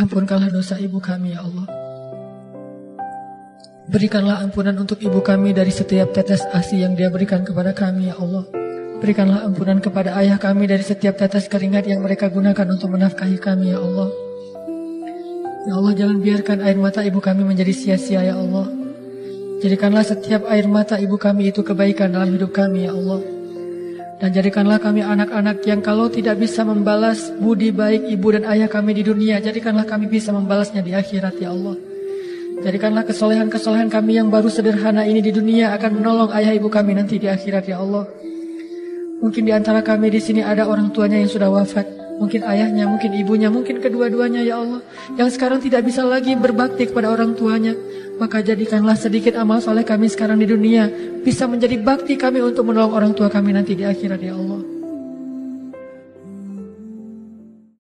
Ampunkanlah dosa ibu kami ya Allah. Berikanlah ampunan untuk ibu kami dari setiap tetes asi yang dia berikan kepada kami ya Allah. Berikanlah ampunan kepada ayah kami dari setiap tetes keringat yang mereka gunakan untuk menafkahi kami ya Allah. Ya Allah jangan biarkan air mata ibu kami menjadi sia-sia ya Allah. Jadikanlah setiap air mata ibu kami itu kebaikan dalam hidup kami ya Allah. Dan jadikanlah kami anak-anak yang kalau tidak bisa membalas budi baik ibu dan ayah kami di dunia, jadikanlah kami bisa membalasnya di akhirat ya Allah. Jadikanlah kesolehan-kesolehan kami yang baru sederhana ini di dunia akan menolong ayah ibu kami nanti di akhirat ya Allah. Mungkin di antara kami di sini ada orang tuanya yang sudah wafat. Mungkin ayahnya, mungkin ibunya, mungkin kedua-duanya ya Allah. Yang sekarang tidak bisa lagi berbakti kepada orang tuanya. Maka jadikanlah sedikit amal soleh kami sekarang di dunia. Bisa menjadi bakti kami untuk menolong orang tua kami nanti di akhirat ya Allah.